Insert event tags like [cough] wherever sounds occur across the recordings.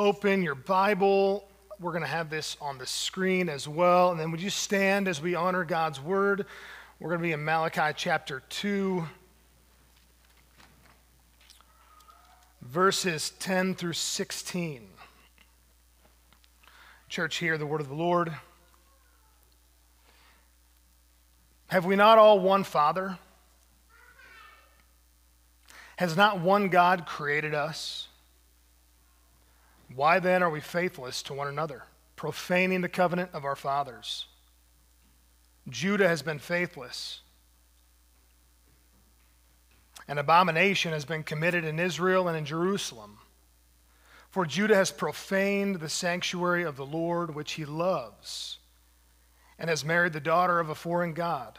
open your Bible, we're going to have this on the screen as well. And then would you stand as we honor God's word? We're going to be in Malachi chapter 2, verses 10 through 16. Church, hear the word of the Lord. Have we not all one Father? Has not one God created us? Why then are we faithless to one another, profaning the covenant of our fathers? Judah has been faithless. An abomination has been committed in Israel and in Jerusalem. For Judah has profaned the sanctuary of the Lord, which he loves, and has married the daughter of a foreign God.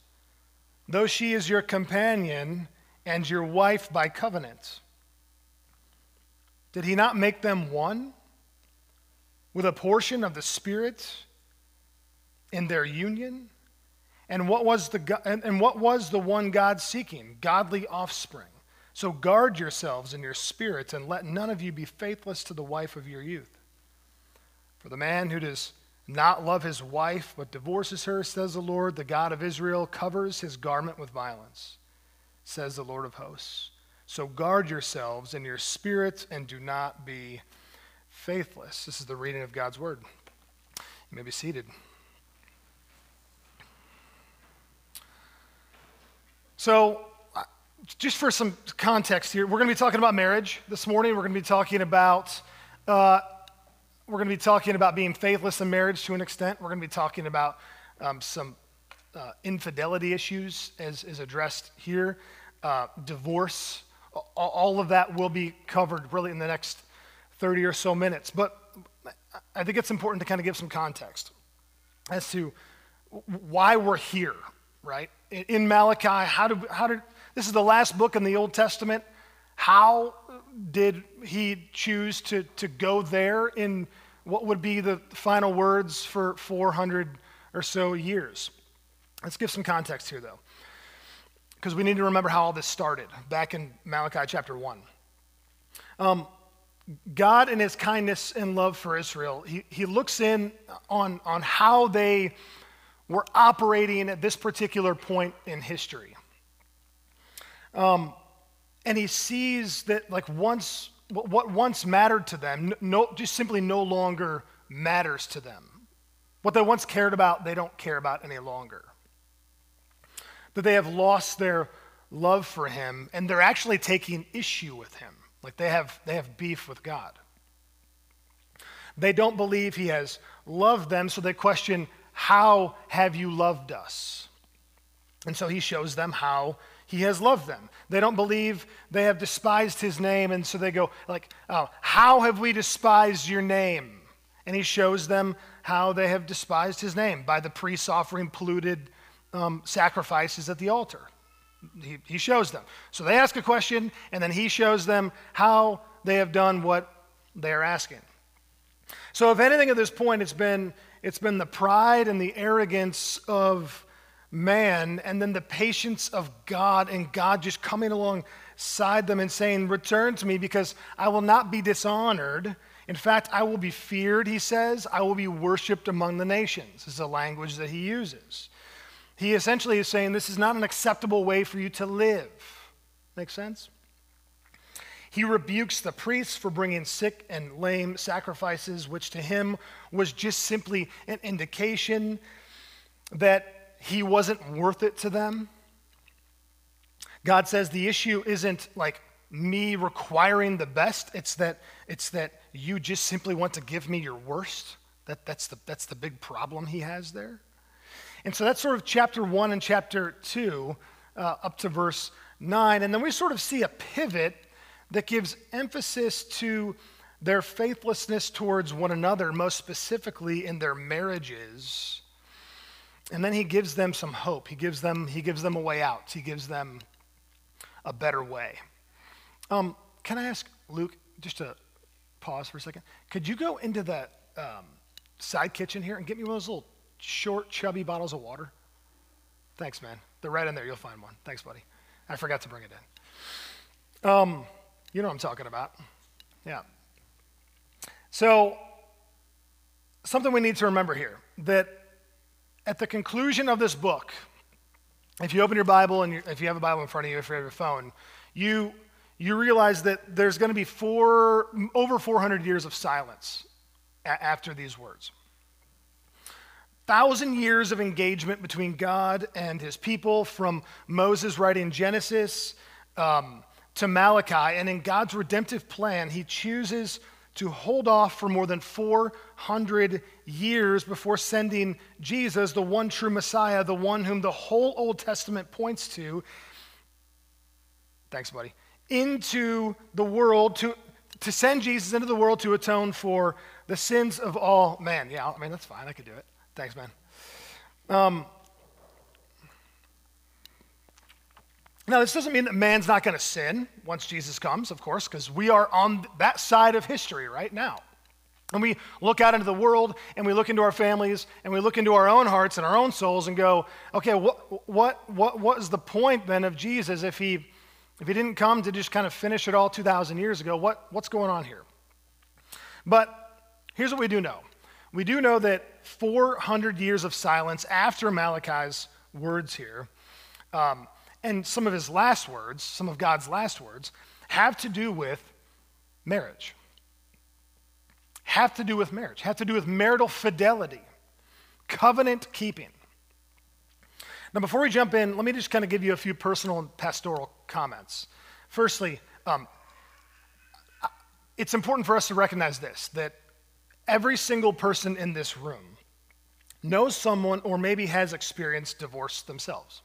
though she is your companion and your wife by covenant. Did he not make them one with a portion of the Spirit in their union? And what was the, and what was the one God seeking? Godly offspring. So guard yourselves in your spirit and let none of you be faithless to the wife of your youth. For the man who does not love his wife, but divorces her, says the Lord, the God of Israel, covers his garment with violence, says the Lord of hosts. So guard yourselves in your spirit and do not be faithless. This is the reading of God's word. You may be seated. So, uh, just for some context here, we're going to be talking about marriage this morning. We're going to be talking about uh, we're going to be talking about being faithless in marriage to an extent. We're going to be talking about um, some uh, infidelity issues as is addressed here, uh, divorce. All of that will be covered really in the next 30 or so minutes. But I think it's important to kind of give some context as to why we're here, right? In Malachi, how did, how did this is the last book in the Old Testament. How did he choose to, to go there in what would be the final words for 400 or so years. Let's give some context here, though, because we need to remember how all this started back in Malachi chapter 1. Um, God, in his kindness and love for Israel, he, he looks in on, on how they were operating at this particular point in history. Um, and he sees that, like, once what once mattered to them no, just simply no longer matters to them. What they once cared about, they don't care about any longer. That they have lost their love for him and they're actually taking issue with him. Like they have, they have beef with God. They don't believe he has loved them, so they question, How have you loved us? And so he shows them how he has loved them. They don't believe they have despised his name, and so they go, like, oh, how have we despised your name? And he shows them how they have despised his name by the priests offering polluted um, sacrifices at the altar. He, he shows them. So they ask a question, and then he shows them how they have done what they are asking. So, if anything at this point, it's been, it's been the pride and the arrogance of man and then the patience of God and God just coming alongside them and saying, Return to me because I will not be dishonored. In fact, I will be feared, he says. I will be worshiped among the nations, is the language that he uses. He essentially is saying this is not an acceptable way for you to live. Make sense? He rebukes the priests for bringing sick and lame sacrifices, which to him was just simply an indication that he wasn't worth it to them. God says the issue isn't like me requiring the best, it's that, it's that you just simply want to give me your worst. That, that's, the, that's the big problem he has there. And so that's sort of chapter one and chapter two uh, up to verse nine. And then we sort of see a pivot that gives emphasis to their faithlessness towards one another, most specifically in their marriages. And then he gives them some hope. He gives them, he gives them a way out. He gives them a better way. Um, can I ask Luke, just to pause for a second? Could you go into that um, side kitchen here and get me one of those little short, chubby bottles of water? Thanks, man. They're right in there. You'll find one. Thanks, buddy. I forgot to bring it in. Um, you know what I'm talking about. Yeah. So, something we need to remember here that at the conclusion of this book, if you open your Bible and if you have a Bible in front of you, if you have your phone, you, you realize that there's going to be four, over 400 years of silence a- after these words. Thousand years of engagement between God and his people, from Moses writing Genesis um, to Malachi. And in God's redemptive plan, he chooses to hold off for more than 400 years before sending Jesus, the one true Messiah, the one whom the whole Old Testament points to. Thanks, buddy. Into the world to, to send Jesus into the world to atone for the sins of all men. Yeah, I mean, that's fine. I could do it. Thanks, man. Um, Now, this doesn't mean that man's not going to sin once Jesus comes, of course, because we are on that side of history right now. And we look out into the world and we look into our families and we look into our own hearts and our own souls and go, okay, what, what, what, what is the point then of Jesus if he, if he didn't come to just kind of finish it all 2,000 years ago? What, what's going on here? But here's what we do know we do know that 400 years of silence after Malachi's words here. Um, and some of his last words, some of God's last words, have to do with marriage. Have to do with marriage, have to do with marital fidelity, covenant keeping. Now, before we jump in, let me just kind of give you a few personal and pastoral comments. Firstly, um, it's important for us to recognize this that every single person in this room knows someone or maybe has experienced divorce themselves.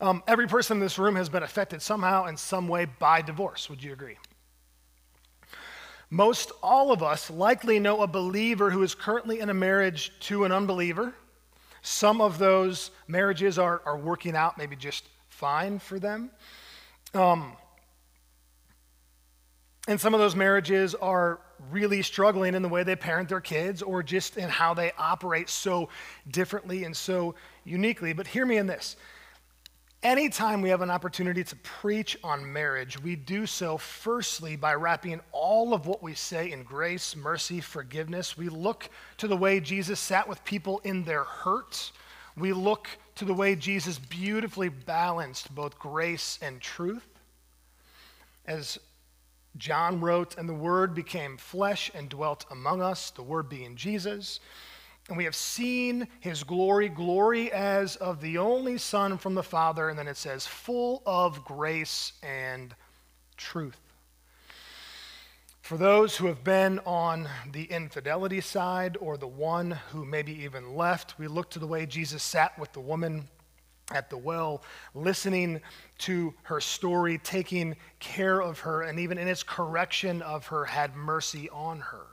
Um, every person in this room has been affected somehow in some way by divorce. Would you agree? Most all of us likely know a believer who is currently in a marriage to an unbeliever. Some of those marriages are, are working out maybe just fine for them. Um, and some of those marriages are really struggling in the way they parent their kids or just in how they operate so differently and so uniquely. But hear me in this Anytime we have an opportunity to preach on marriage, we do so firstly by wrapping all of what we say in grace, mercy, forgiveness. We look to the way Jesus sat with people in their hurt. We look to the way Jesus beautifully balanced both grace and truth. As John wrote, and the Word became flesh and dwelt among us, the Word being Jesus. And we have seen his glory, glory as of the only Son from the Father. And then it says, full of grace and truth. For those who have been on the infidelity side or the one who maybe even left, we look to the way Jesus sat with the woman at the well, listening to her story, taking care of her, and even in its correction of her, had mercy on her.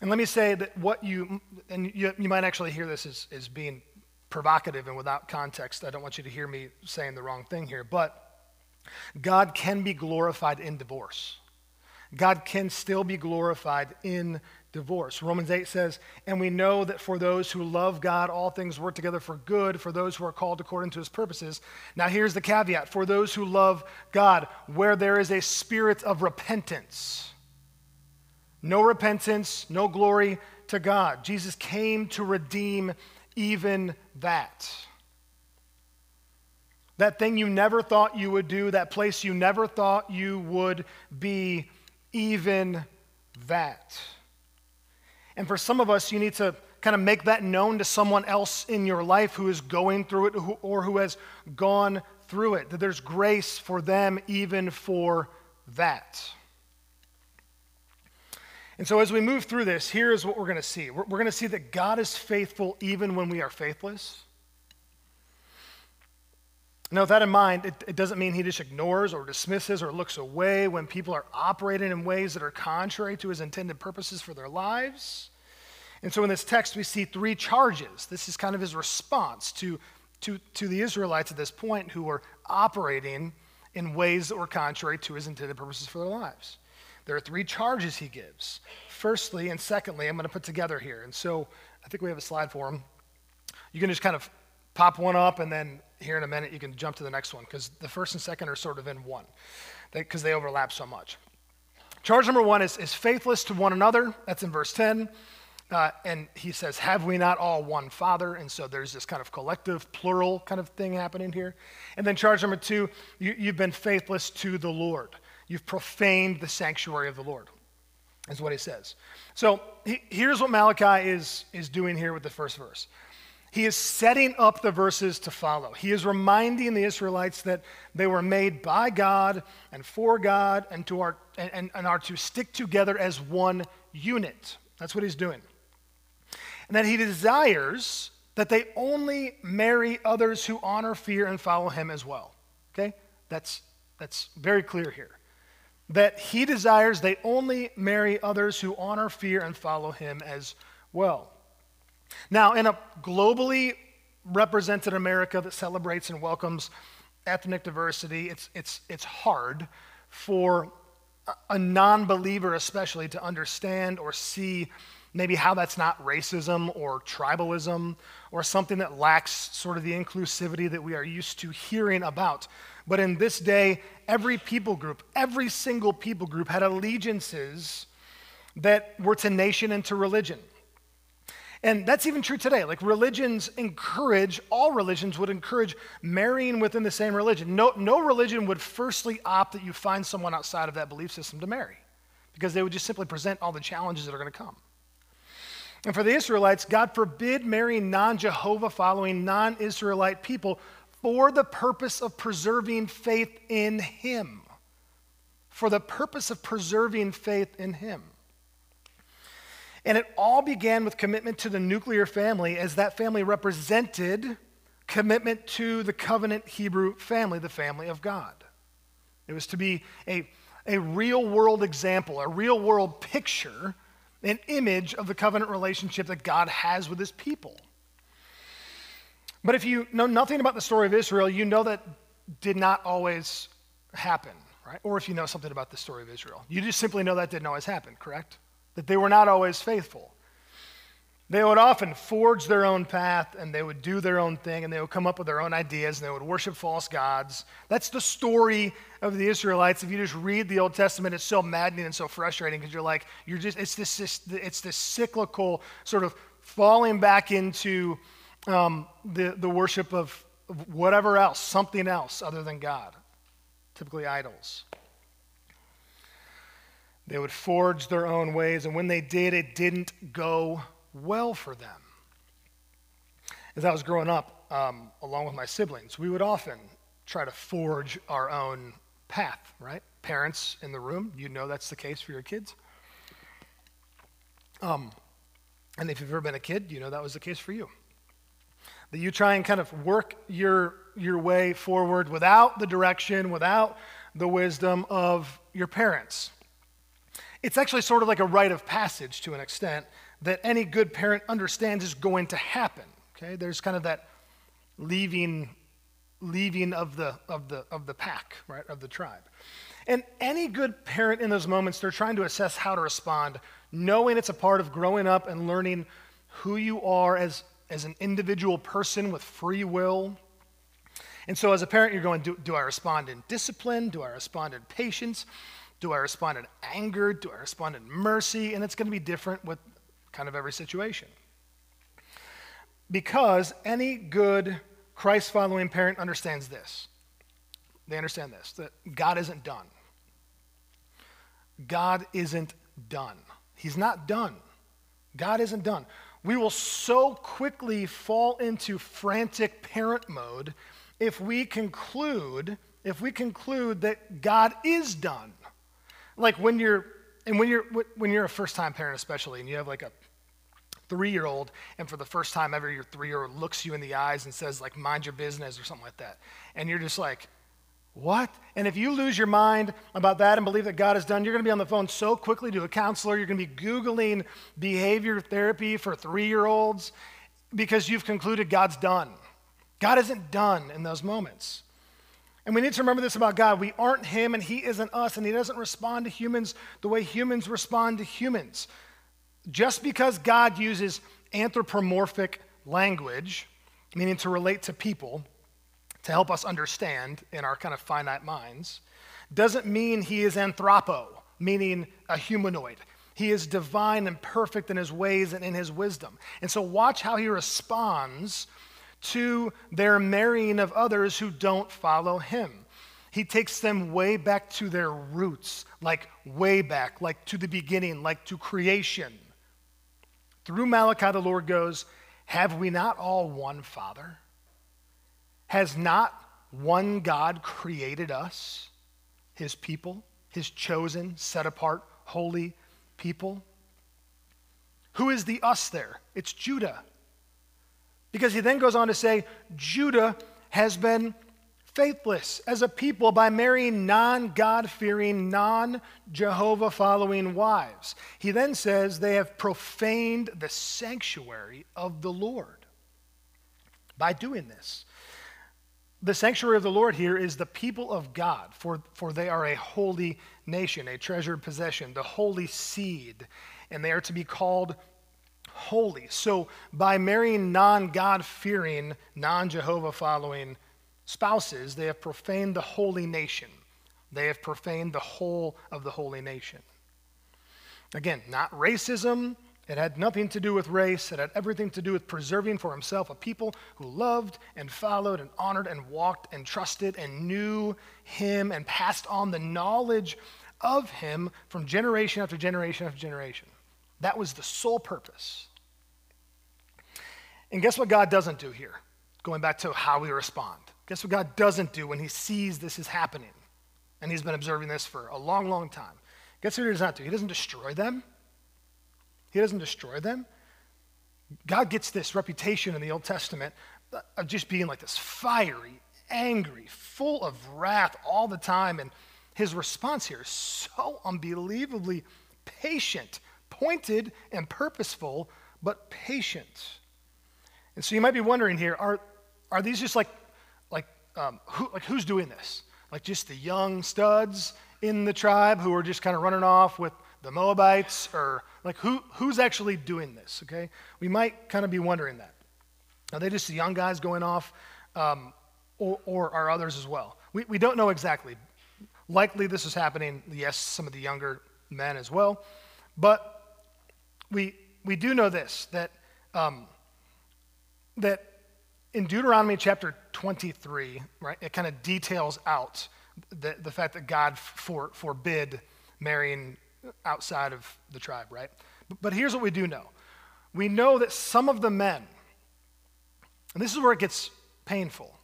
And let me say that what you, and you, you might actually hear this as, as being provocative and without context. I don't want you to hear me saying the wrong thing here, but God can be glorified in divorce. God can still be glorified in divorce. Romans 8 says, And we know that for those who love God, all things work together for good, for those who are called according to his purposes. Now, here's the caveat for those who love God, where there is a spirit of repentance no repentance, no glory to God. Jesus came to redeem even that. That thing you never thought you would do, that place you never thought you would be, even that. And for some of us, you need to kind of make that known to someone else in your life who is going through it or who has gone through it, that there's grace for them even for that. And so, as we move through this, here is what we're going to see we're, we're going to see that God is faithful even when we are faithless. Now, with that in mind, it, it, doesn't mean he just ignores or dismisses or looks away when people are operating in ways that are contrary to his intended purposes for their lives. And so in this text, we see three charges. This is kind of his response to, to, to the Israelites at this point who were operating in ways that were contrary to his intended purposes for their lives. There are three charges he gives. Firstly, and secondly, I'm going to put together here. And so I think we have a slide for them. You can just kind of pop one up, and then here in a minute, you can jump to the next one because the first and second are sort of in one because they, they overlap so much. Charge number one is, is faithless to one another. That's in verse 10. Uh, and he says, Have we not all one Father? And so there's this kind of collective, plural kind of thing happening here. And then charge number two, you, you've been faithless to the Lord. You've profaned the sanctuary of the Lord, is what he says. So he, here's what Malachi is, is doing here with the first verse. He is setting up the verses to follow. He is reminding the Israelites that they were made by God and for God and, to our, and, and are to stick together as one unit. That's what he's doing and that he desires that they only marry others who honor, fear, and follow him as well. Okay? That's, that's very clear here. That he desires they only marry others who honor, fear, and follow him as well. Now, in a globally represented America that celebrates and welcomes ethnic diversity, it's, it's, it's hard for a non believer, especially, to understand or see maybe how that's not racism or tribalism or something that lacks sort of the inclusivity that we are used to hearing about. But in this day, every people group, every single people group had allegiances that were to nation and to religion. And that's even true today. Like religions encourage, all religions would encourage marrying within the same religion. No, no religion would firstly opt that you find someone outside of that belief system to marry because they would just simply present all the challenges that are going to come. And for the Israelites, God forbid marrying non Jehovah following, non Israelite people for the purpose of preserving faith in Him. For the purpose of preserving faith in Him. And it all began with commitment to the nuclear family, as that family represented commitment to the covenant Hebrew family, the family of God. It was to be a, a real world example, a real world picture an image of the covenant relationship that God has with his people. But if you know nothing about the story of Israel, you know that did not always happen, right? Or if you know something about the story of Israel, you just simply know that didn't always happen, correct? That they were not always faithful. They would often forge their own path and they would do their own thing and they would come up with their own ideas and they would worship false gods. That's the story of the Israelites. If you just read the Old Testament, it's so maddening and so frustrating because you're like, you're just, it's this, it's this cyclical sort of falling back into um, the, the worship of whatever else, something else other than God, typically idols. They would forge their own ways, and when they did, it didn't go well for them. As I was growing up, um, along with my siblings, we would often try to forge our own path, right? Parents in the room, you know that's the case for your kids. Um, and if you've ever been a kid, you know that was the case for you. That you try and kind of work your, your way forward without the direction, without the wisdom of your parents. It's actually sort of like a rite of passage to an extent that any good parent understands is going to happen. Okay, there's kind of that leaving, leaving of the of the of the pack, right, of the tribe. And any good parent in those moments, they're trying to assess how to respond, knowing it's a part of growing up and learning who you are as, as an individual person with free will. And so, as a parent, you're going, do, do I respond in discipline? Do I respond in patience? Do I respond in anger? Do I respond in mercy? And it's going to be different with kind of every situation. Because any good Christ following parent understands this. They understand this that God isn't done. God isn't done. He's not done. God isn't done. We will so quickly fall into frantic parent mode if we conclude if we conclude that God is done. Like when you're and when you're when you're a first time parent especially and you have like a three year old, and for the first time ever, your three year old looks you in the eyes and says, like, mind your business or something like that. And you're just like, what? And if you lose your mind about that and believe that God is done, you're going to be on the phone so quickly to a counselor. You're going to be Googling behavior therapy for three year olds because you've concluded God's done. God isn't done in those moments. And we need to remember this about God. We aren't Him and He isn't us, and He doesn't respond to humans the way humans respond to humans. Just because God uses anthropomorphic language, meaning to relate to people, to help us understand in our kind of finite minds, doesn't mean He is anthropo, meaning a humanoid. He is divine and perfect in His ways and in His wisdom. And so, watch how He responds to their marrying of others who don't follow him. He takes them way back to their roots, like way back, like to the beginning, like to creation. Through Malachi, the Lord goes, Have we not all one Father? Has not one God created us, his people, his chosen, set apart, holy people? Who is the us there? It's Judah. Because he then goes on to say, Judah has been faithless as a people by marrying non God fearing, non Jehovah following wives. He then says they have profaned the sanctuary of the Lord by doing this. The sanctuary of the Lord here is the people of God, for, for they are a holy nation, a treasured possession, the holy seed, and they are to be called holy. So by marrying non God fearing, non Jehovah following spouses, they have profaned the holy nation. They have profaned the whole of the holy nation. Again, not racism. It had nothing to do with race. It had everything to do with preserving for himself a people who loved and followed and honored and walked and trusted and knew him and passed on the knowledge of him from generation after generation after generation. That was the sole purpose. And guess what God doesn't do here? Going back to how we respond. Guess what God doesn't do when he sees this is happening? And he's been observing this for a long, long time. Guess what he does not do? He doesn't destroy them. He doesn't destroy them. God gets this reputation in the Old Testament of just being like this fiery, angry, full of wrath all the time. And his response here is so unbelievably patient, pointed and purposeful, but patient. And so you might be wondering here are, are these just like, like, um, who, like, who's doing this? Like just the young studs in the tribe who are just kind of running off with the Moabites? Or like who, who's actually doing this? Okay? We might kind of be wondering that. Are they just the young guys going off? Um, or, or are others as well? We, we don't know exactly. Likely this is happening, yes, some of the younger men as well. But we, we do know this that um, that in Deuteronomy chapter 23, right, it kind of details out the, the fact that God for, forbid marrying outside of the tribe, right? But, here's what we do know we know that some of the men, and this is where it gets painful,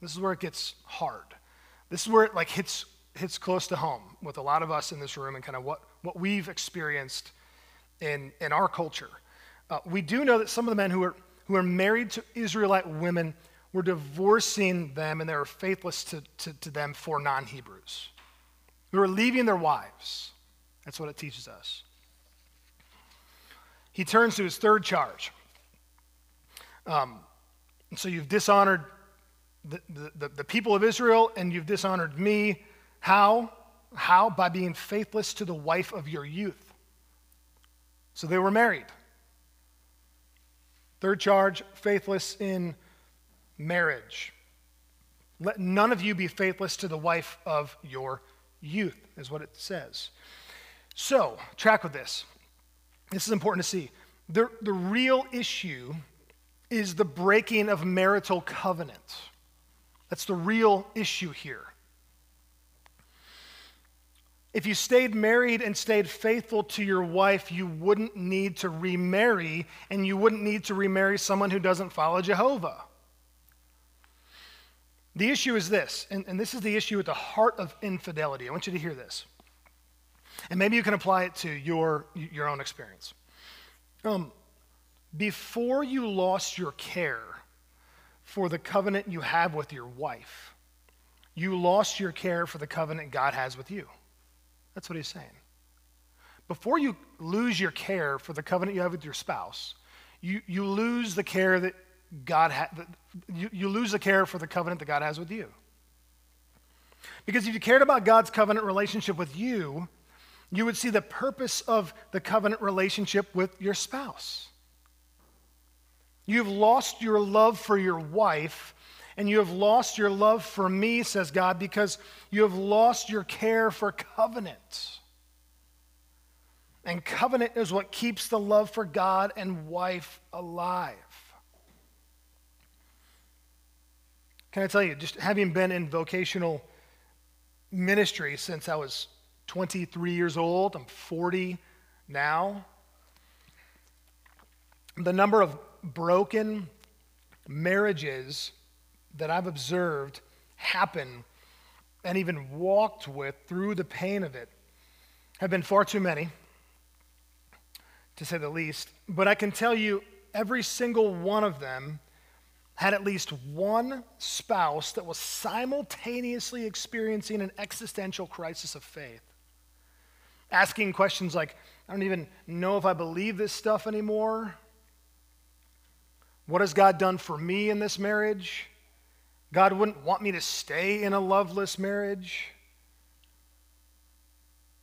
this is where it gets hard, this is where it like hits, hits close to home with a lot of us in this room and kind of what, what we've experienced in, in our culture. Uh, we do know that some of the men who are who are married to Israelite women were divorcing them and they were faithless to, to, to them for non Hebrews. They were leaving their wives. That's what it teaches us. He turns to his third charge. Um, so you've dishonored the, the, the people of Israel and you've dishonored me. How? How? By being faithless to the wife of your youth. So they were married. Third charge, faithless in marriage. Let none of you be faithless to the wife of your youth, is what it says. So, track with this. This is important to see. The, the real issue is the breaking of marital covenant. That's the real issue here. If you stayed married and stayed faithful to your wife, you wouldn't need to remarry, and you wouldn't need to remarry someone who doesn't follow Jehovah. The issue is this, and, and this is the issue at the heart of infidelity. I want you to hear this. And maybe you can apply it to your, your own experience. Um, before you lost your care for the covenant you have with your wife, you lost your care for the covenant God has with you. That's what he's saying. Before you lose your care for the covenant you have with your spouse, you, you lose the care that God has, you, you lose the care for the covenant that God has with you. Because if you cared about God's covenant relationship with you, you would see the purpose of the covenant relationship with your spouse. You've lost your love for your wife, and you have lost your love for me, says God, because you have lost your care for covenant. And covenant is what keeps the love for God and wife alive. Can I tell you, just having been in vocational ministry since I was 23 years old, I'm 40 now, the number of broken marriages that I've observed happen and even walked with through the pain of it have been far too many, to say the least. But I can tell you, every single one of them had at least one spouse that was simultaneously experiencing an existential crisis of faith. Asking questions like, I don't even know if I believe this stuff anymore. What has God done for me in this marriage? God wouldn't want me to stay in a loveless marriage.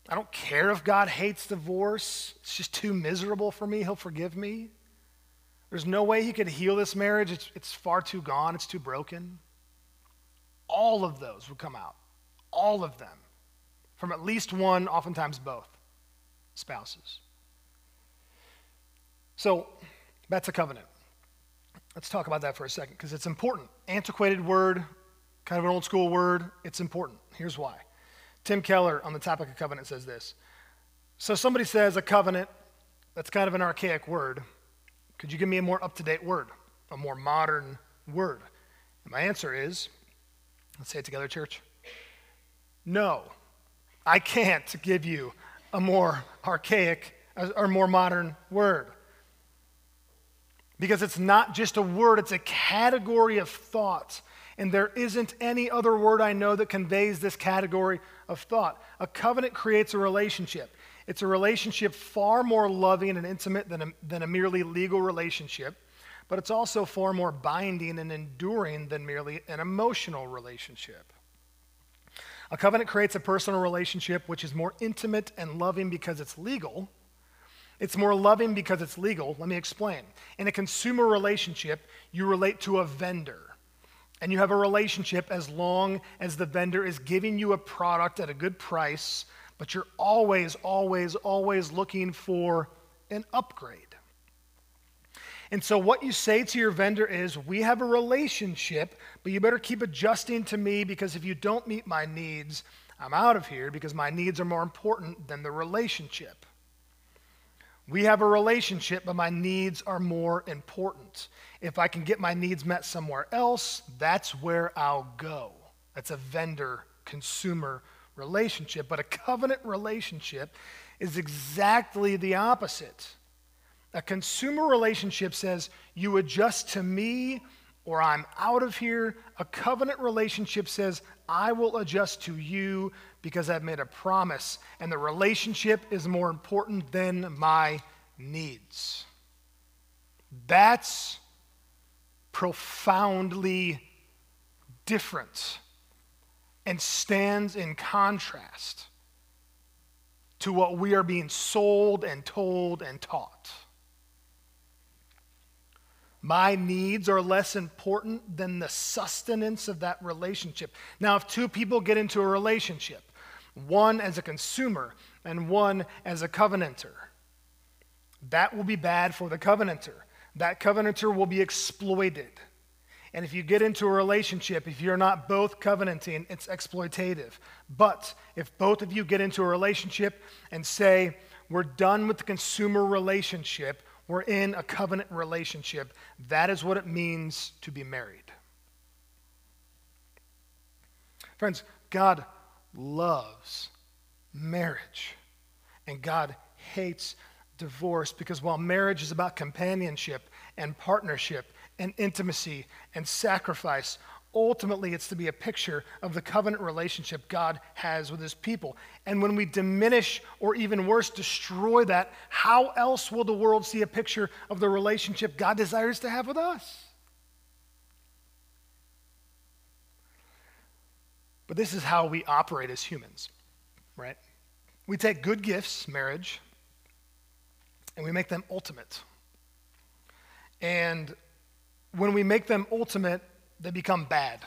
I don't care if God hates divorce. It's just too miserable for me. He'll forgive me. There's no way he could heal this marriage. It's, it's far too gone, it's too broken. All of those would come out. All of them. From at least one, oftentimes both spouses. So that's a covenant. Let's talk about that for a second because it's important. Antiquated word, kind of an old school word. It's important. Here's why. Tim Keller on the topic of covenant says this. So somebody says a covenant, that's kind of an archaic word. Could you give me a more up to date word, a more modern word? And my answer is let's say it together, church. No, I can't give you a more archaic or more modern word. Because it's not just a word, it's a category of thought. And there isn't any other word I know that conveys this category of thought. A covenant creates a relationship. It's a relationship far more loving and intimate than a, than a merely legal relationship, but it's also far more binding and enduring than merely an emotional relationship. A covenant creates a personal relationship which is more intimate and loving because it's legal. It's more loving because it's legal. Let me explain. In a consumer relationship, you relate to a vendor. And you have a relationship as long as the vendor is giving you a product at a good price but you're always, always, always looking for an upgrade. And so, what you say to your vendor is, We have a relationship, but you better keep adjusting to me because if you don't meet my needs, I'm out of here because my needs are more important than the relationship. We have a relationship, but my needs are more important. If I can get my needs met somewhere else, that's where I'll go. That's a vendor consumer relationship. But a covenant relationship is exactly the opposite. A consumer relationship says, You adjust to me or I'm out of here. A covenant relationship says, I will adjust to you because I've made a promise, and the relationship is more important than my needs. That's profoundly different and stands in contrast to what we are being sold and told and taught. My needs are less important than the sustenance of that relationship. Now, if two people get into a relationship, one as a consumer and one as a covenanter, that will be bad for the covenanter. That covenanter will be exploited. And if you get into a relationship, if you're not both covenanting, it's exploitative. But if both of you get into a relationship and say, we're done with the consumer relationship, we're in a covenant relationship, that is what it means to be married. Friends, God loves marriage, and God hates divorce because while marriage is about companionship and partnership and intimacy and sacrifice, ultimately it's to be a picture of the covenant relationship God has with his people. And when we diminish or even worse, destroy that, how else will the world see a picture of the relationship God desires to have with us? But this is how we operate as humans, right? We take good gifts, marriage, and we make them ultimate. And when we make them ultimate, they become bad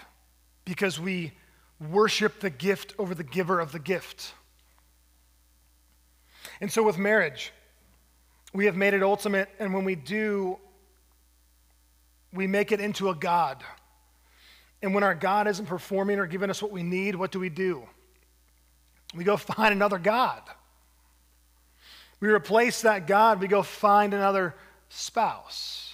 because we worship the gift over the giver of the gift. And so with marriage, we have made it ultimate, and when we do, we make it into a God. And when our God isn't performing or giving us what we need, what do we do? We go find another God. We replace that God, we go find another spouse.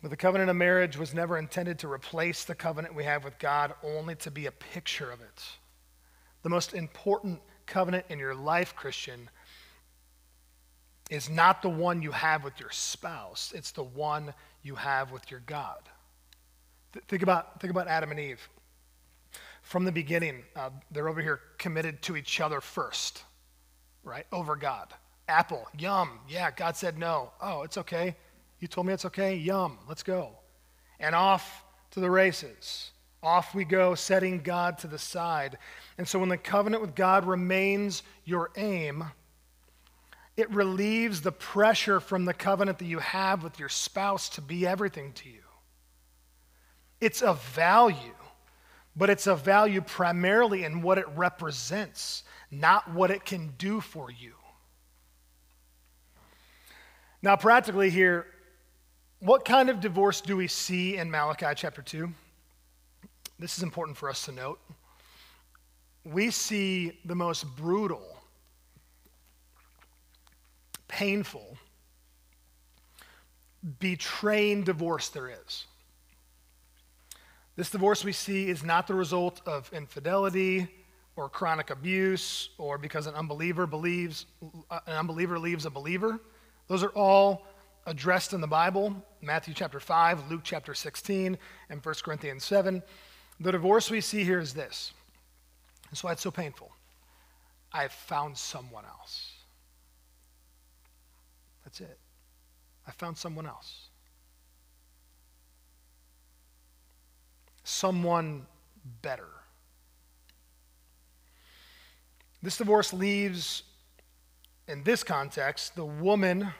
But the covenant of marriage was never intended to replace the covenant we have with God, only to be a picture of it. The most important covenant in your life, Christian, is not the one you have with your spouse, it's the one you have with your God. Th- think, about, think about Adam and Eve. From the beginning, uh, they're over here committed to each other first, right? Over God. Apple, yum. Yeah, God said no. Oh, it's okay. You told me it's okay? Yum, let's go. And off to the races. Off we go, setting God to the side. And so when the covenant with God remains your aim, it relieves the pressure from the covenant that you have with your spouse to be everything to you. It's of value, but it's of value primarily in what it represents, not what it can do for you. Now, practically here, what kind of divorce do we see in Malachi chapter 2? This is important for us to note. We see the most brutal, painful, betraying divorce there is. This divorce we see is not the result of infidelity or chronic abuse or because an unbeliever believes an unbeliever leaves a believer. Those are all addressed in the Bible Matthew chapter 5, Luke chapter 16, and 1 Corinthians 7. The divorce we see here is this. That's why it's so painful. I have found someone else. That's it. I found someone else. Someone better. This divorce leaves, in this context, the woman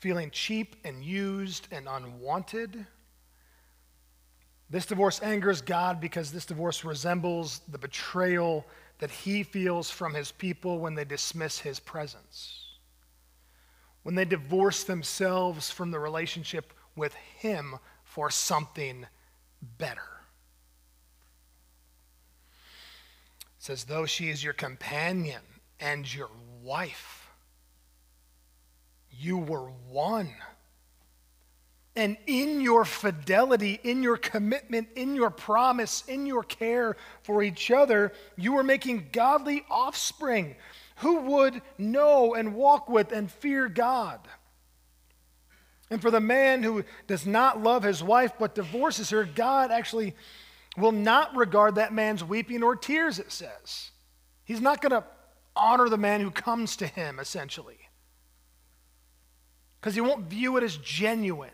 feeling cheap and used and unwanted. This divorce angers God because this divorce resembles the betrayal that he feels from his people when they dismiss his presence. When they divorce themselves from the relationship with him for something better. It says, though she is your companion and your wife you were one. And in your fidelity, in your commitment, in your promise, in your care for each other, you were making godly offspring who would know and walk with and fear God. And for the man who does not love his wife but divorces her, God actually will not regard that man's weeping or tears, it says. He's not going to honor the man who comes to him, essentially because he won't view it as genuine.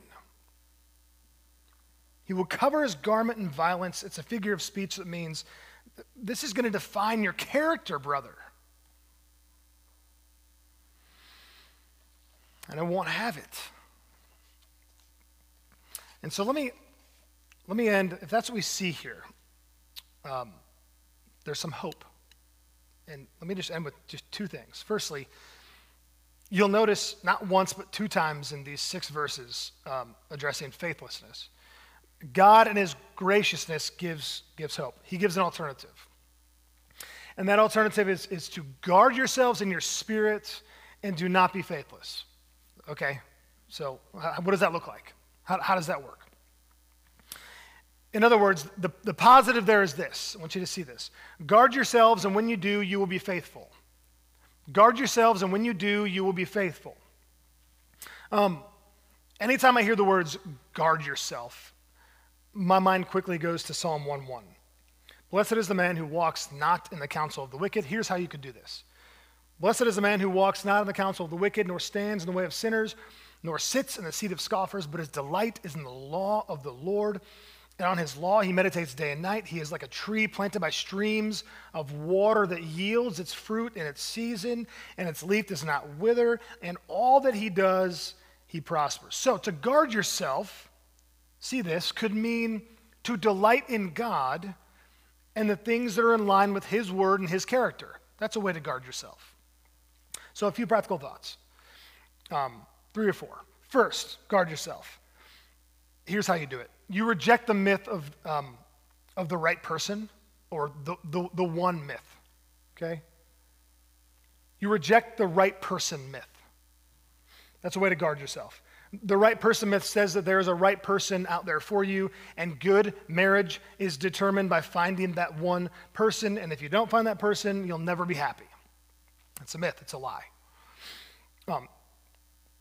He will cover his garment in violence. It's a figure of speech that means this is going to define your character, brother. And I won't have it. And so let me let me end. If that's what we see here, um, there's some hope. And let me just end with just two things. Firstly, You'll notice not once, but two times in these six verses um, addressing faithlessness. God, in His graciousness, gives, gives hope. He gives an alternative. And that alternative is, is to guard yourselves in your spirit and do not be faithless. Okay? So, what does that look like? How, how does that work? In other words, the, the positive there is this. I want you to see this. Guard yourselves, and when you do, you will be faithful. Guard yourselves, and when you do, you will be faithful. Um, anytime I hear the words guard yourself, my mind quickly goes to Psalm 1 1. Blessed is the man who walks not in the counsel of the wicked. Here's how you could do this Blessed is the man who walks not in the counsel of the wicked, nor stands in the way of sinners, nor sits in the seat of scoffers, but his delight is in the law of the Lord. And on his law he meditates day and night. He is like a tree planted by streams of water that yields its fruit in its season, and its leaf does not wither, and all that he does, he prospers. So to guard yourself, see this, could mean to delight in God and the things that are in line with his word and his character. That's a way to guard yourself. So, a few practical thoughts um, three or four. First, guard yourself. Here's how you do it you reject the myth of, um, of the right person or the, the, the one myth, okay? You reject the right person myth. That's a way to guard yourself. The right person myth says that there is a right person out there for you, and good marriage is determined by finding that one person. And if you don't find that person, you'll never be happy. It's a myth, it's a lie. Um,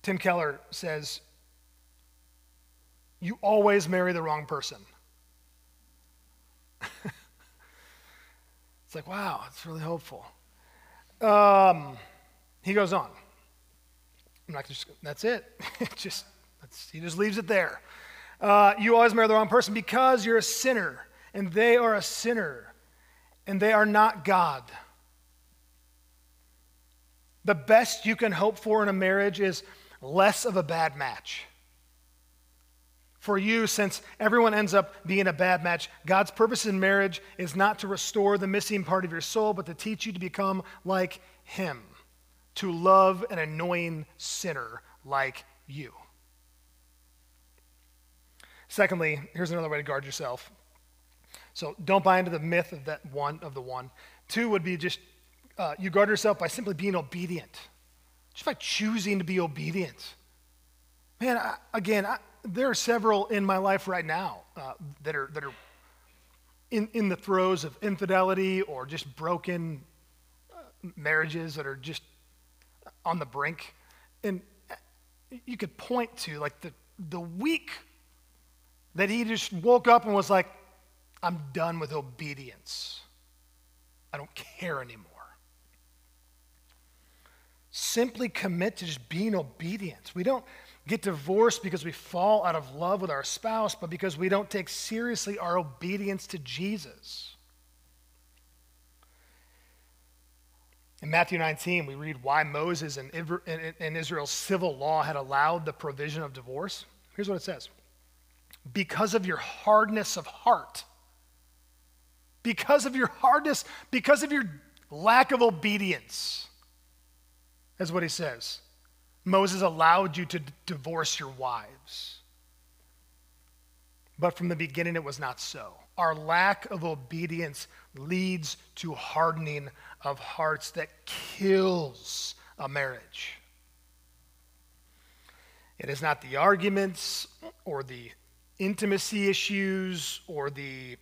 Tim Keller says you always marry the wrong person. [laughs] it's like, wow, it's really hopeful. Um, he goes on. I'm not just, that's it. [laughs] just, he just leaves it there. Uh, you always marry the wrong person because you're a sinner, and they are a sinner, and they are not God. The best you can hope for in a marriage is less of a bad match for you, since everyone ends up being a bad match, God's purpose in marriage is not to restore the missing part of your soul, but to teach you to become like Him, to love an annoying sinner like you. Secondly, here's another way to guard yourself. So don't buy into the myth of that one of the one. Two would be just uh, you guard yourself by simply being obedient, just by choosing to be obedient. Man, I, again, I, there are several in my life right now uh, that are, that are in, in the throes of infidelity or just broken uh, marriages that are just on the brink. And you could point to like the, the week that he just woke up and was like, I'm done with obedience. I don't care anymore. Simply commit to just being obedient. We don't get divorced because we fall out of love with our spouse, but because we don't take seriously our obedience to Jesus. In Matthew 19, we read why Moses and, Israel's civil law had allowed the provision of divorce. Here's what it says Because of your hardness of heart, because of your hardness, because of your lack of obedience, that's what he says. Moses allowed you to d- divorce your wives. But from the beginning, it was not so. Our lack of obedience leads to hardening of hearts that kills a marriage. It is not the arguments or the intimacy issues or the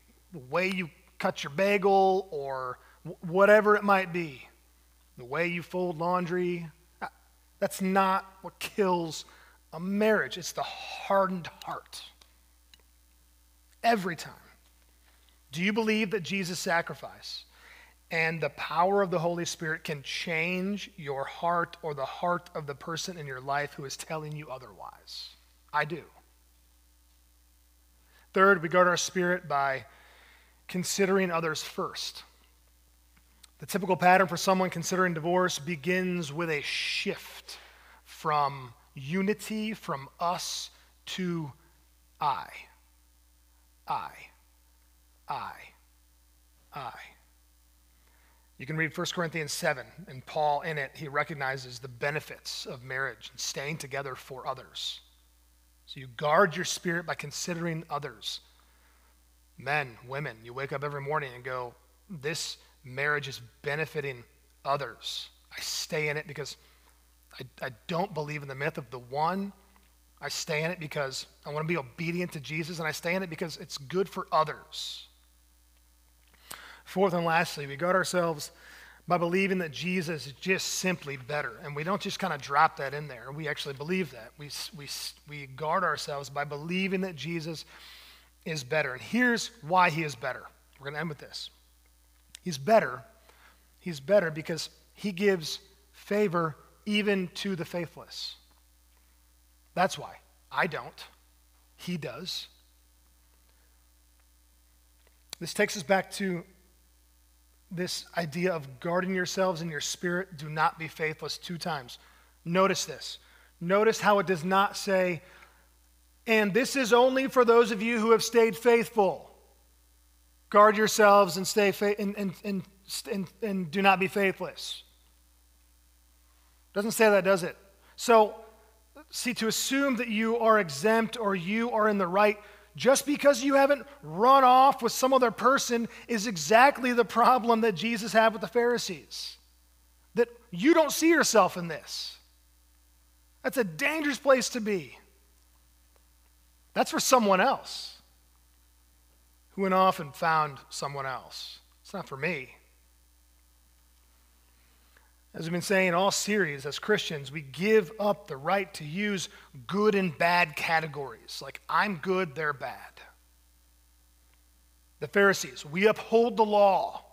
way you cut your bagel or whatever it might be, the way you fold laundry, that's not what kills a marriage, it's the hardened heart. Every time. Do you believe that Jesus' sacrifice and the power of the Holy Spirit can change your heart or the heart of the person in your life who is telling you otherwise? I do. Third, we guard our spirit by considering others first. The typical pattern for someone considering divorce begins with a shift from unity, from us to I. I. I. I. You can read 1 Corinthians 7, and Paul in it, he recognizes the benefits of marriage and staying together for others. So you guard your spirit by considering others. Men, women, you wake up every morning and go, This marriage is benefiting others. I stay in it because I, I don't believe in the myth of the one. I stay in it because I want to be obedient to Jesus, and I stay in it because it's good for others. Fourth and lastly, we guard ourselves by believing that Jesus is just simply better. And we don't just kind of drop that in there. We actually believe that. We, we, we guard ourselves by believing that Jesus is better. And here's why he is better. We're going to end with this. He's better. He's better because he gives favor even to the faithless. That's why. I don't. He does. This takes us back to this idea of guarding yourselves in your spirit. Do not be faithless two times. Notice this. Notice how it does not say, and this is only for those of you who have stayed faithful. Guard yourselves and stay fa- and, and, and, and, and do not be faithless. Doesn't say that, does it? So, see, to assume that you are exempt or you are in the right just because you haven't run off with some other person is exactly the problem that Jesus had with the Pharisees. That you don't see yourself in this. That's a dangerous place to be. That's for someone else who went off and found someone else. It's not for me. As we've been saying in all series, as Christians, we give up the right to use good and bad categories, like I'm good, they're bad. The Pharisees, we uphold the law,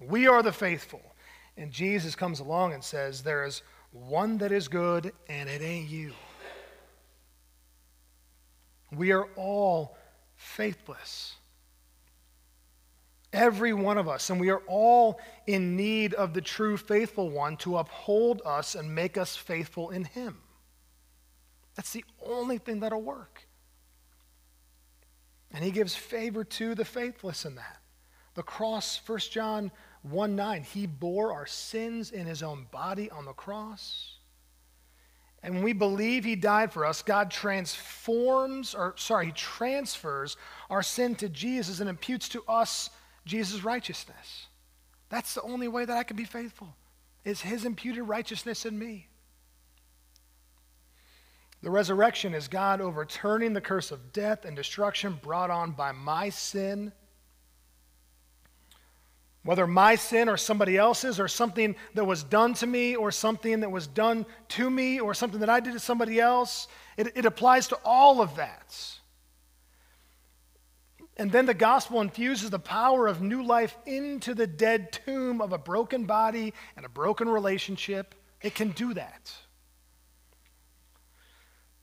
we are the faithful. And Jesus comes along and says, There is one that is good, and it ain't you. We are all faithless. Every one of us. And we are all in need of the true faithful one to uphold us and make us faithful in him. That's the only thing that'll work. And he gives favor to the faithless in that. The cross, 1 John 1 9, he bore our sins in his own body on the cross. And when we believe he died for us, God transforms, or sorry, he transfers our sin to Jesus and imputes to us Jesus' righteousness. That's the only way that I can be faithful, is his imputed righteousness in me. The resurrection is God overturning the curse of death and destruction brought on by my sin. Whether my sin or somebody else's, or something that was done to me, or something that was done to me, or something that I did to somebody else, it, it applies to all of that. And then the gospel infuses the power of new life into the dead tomb of a broken body and a broken relationship. It can do that.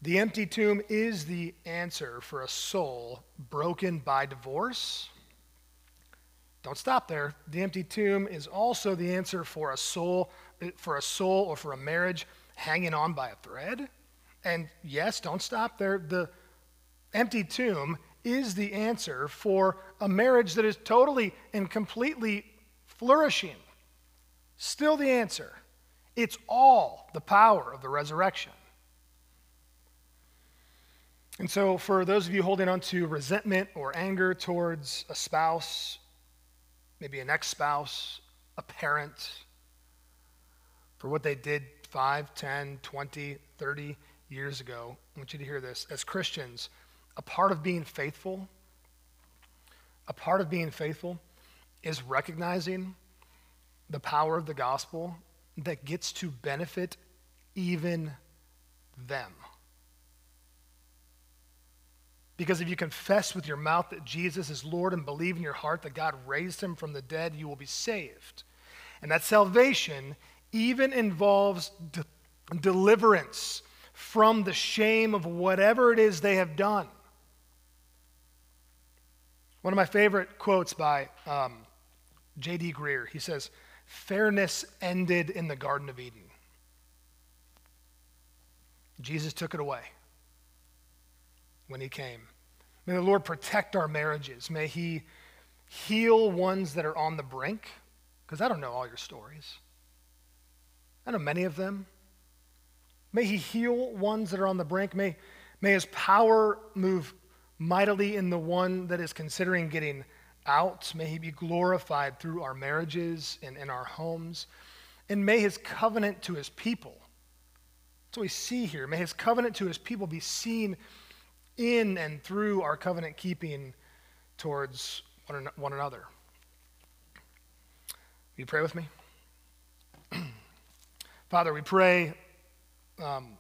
The empty tomb is the answer for a soul broken by divorce. Don't stop there. The empty tomb is also the answer for a soul for a soul or for a marriage hanging on by a thread. And yes, don't stop there. The empty tomb is the answer for a marriage that is totally and completely flourishing. Still the answer. It's all the power of the resurrection. And so, for those of you holding on to resentment or anger towards a spouse, maybe an ex spouse, a parent, for what they did 5, 10, 20, 30 years ago, I want you to hear this. As Christians, a part of being faithful, a part of being faithful is recognizing the power of the gospel that gets to benefit even them. Because if you confess with your mouth that Jesus is Lord and believe in your heart that God raised him from the dead, you will be saved. And that salvation even involves de- deliverance from the shame of whatever it is they have done. One of my favorite quotes by um, J.D. Greear he says, Fairness ended in the Garden of Eden. Jesus took it away when he came. May the Lord protect our marriages. May he heal ones that are on the brink, because I don't know all your stories. I know many of them. May he heal ones that are on the brink. May, may his power move mightily in the one that is considering getting out. May he be glorified through our marriages and in our homes. And may his covenant to his people, that's what we see here, may his covenant to his people be seen in and through our covenant keeping towards one, another. Will you pray with me? [clears throat] Father, we pray um,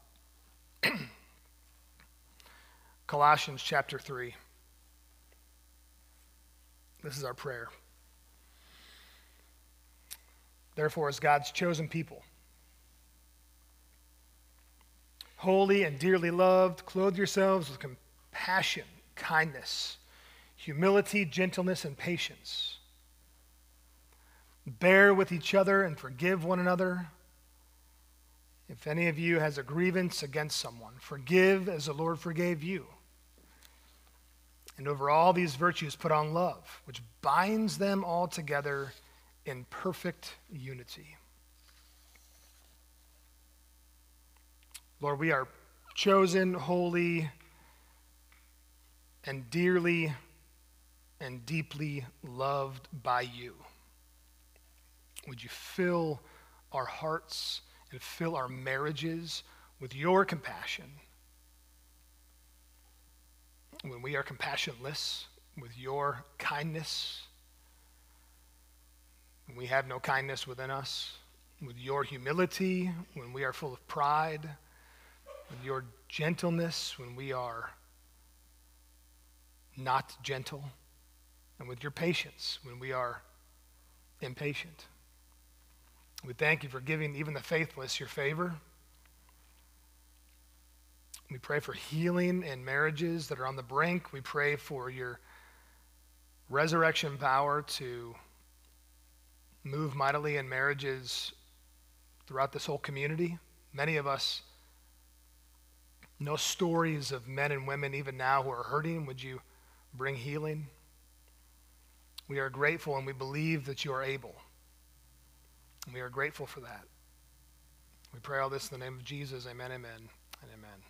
[clears throat] Colossians chapter 3. This is our prayer. Therefore, as God's chosen people, holy and dearly loved, clothe yourselves with compassion, kindness, humility, gentleness, and patience. Bear with each other and forgive one another. If any of you has a grievance against someone, forgive as the Lord forgave you. And over all these virtues, put on love, which binds them all together in perfect unity. Lord, we are chosen, holy, and dearly and deeply loved by you. Would you fill our hearts and fill our marriages with your compassion? When we are compassionless, with your kindness, when we have no kindness within us, with your humility, when we are full of pride, with your gentleness, when we are not gentle, and with your patience, when we are impatient. We thank you for giving even the faithless your favor. We pray for healing in marriages that are on the brink. We pray for your resurrection power to move mightily in marriages throughout this whole community. Many of us know stories of men and women, even now, who are hurting. Would you bring healing? We are grateful and we believe that you are able. And we are grateful for that. We pray all this in the name of Jesus. Amen, amen, and amen.